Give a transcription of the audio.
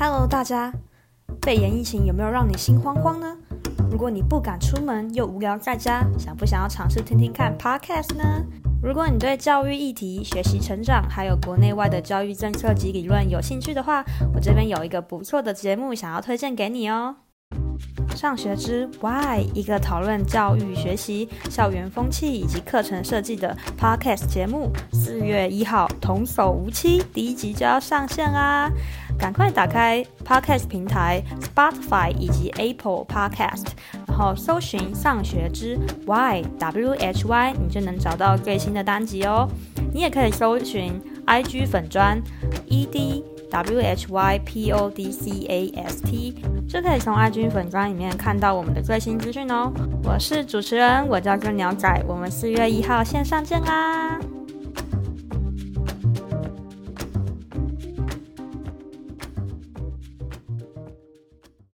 Hello，大家，肺炎疫情有没有让你心慌慌呢？如果你不敢出门又无聊在家，想不想要尝试听听看 Podcast 呢？如果你对教育议题、学习成长，还有国内外的教育政策及理论有兴趣的话，我这边有一个不错的节目想要推荐给你哦。上学之 Why，一个讨论教育学习、校园风气以及课程设计的 Podcast 节目，四月一号童叟无欺，第一集就要上线啦！赶快打开 Podcast 平台 Spotify 以及 Apple Podcast，然后搜寻上学之 Why W H Y，你就能找到最新的单集哦。你也可以搜寻 IG 粉专 E D W H Y P O D C A S T，就可以从 IG 粉专里面看到我们的最新资讯哦。我是主持人，我叫做鸟仔，我们四月一号线上见啦！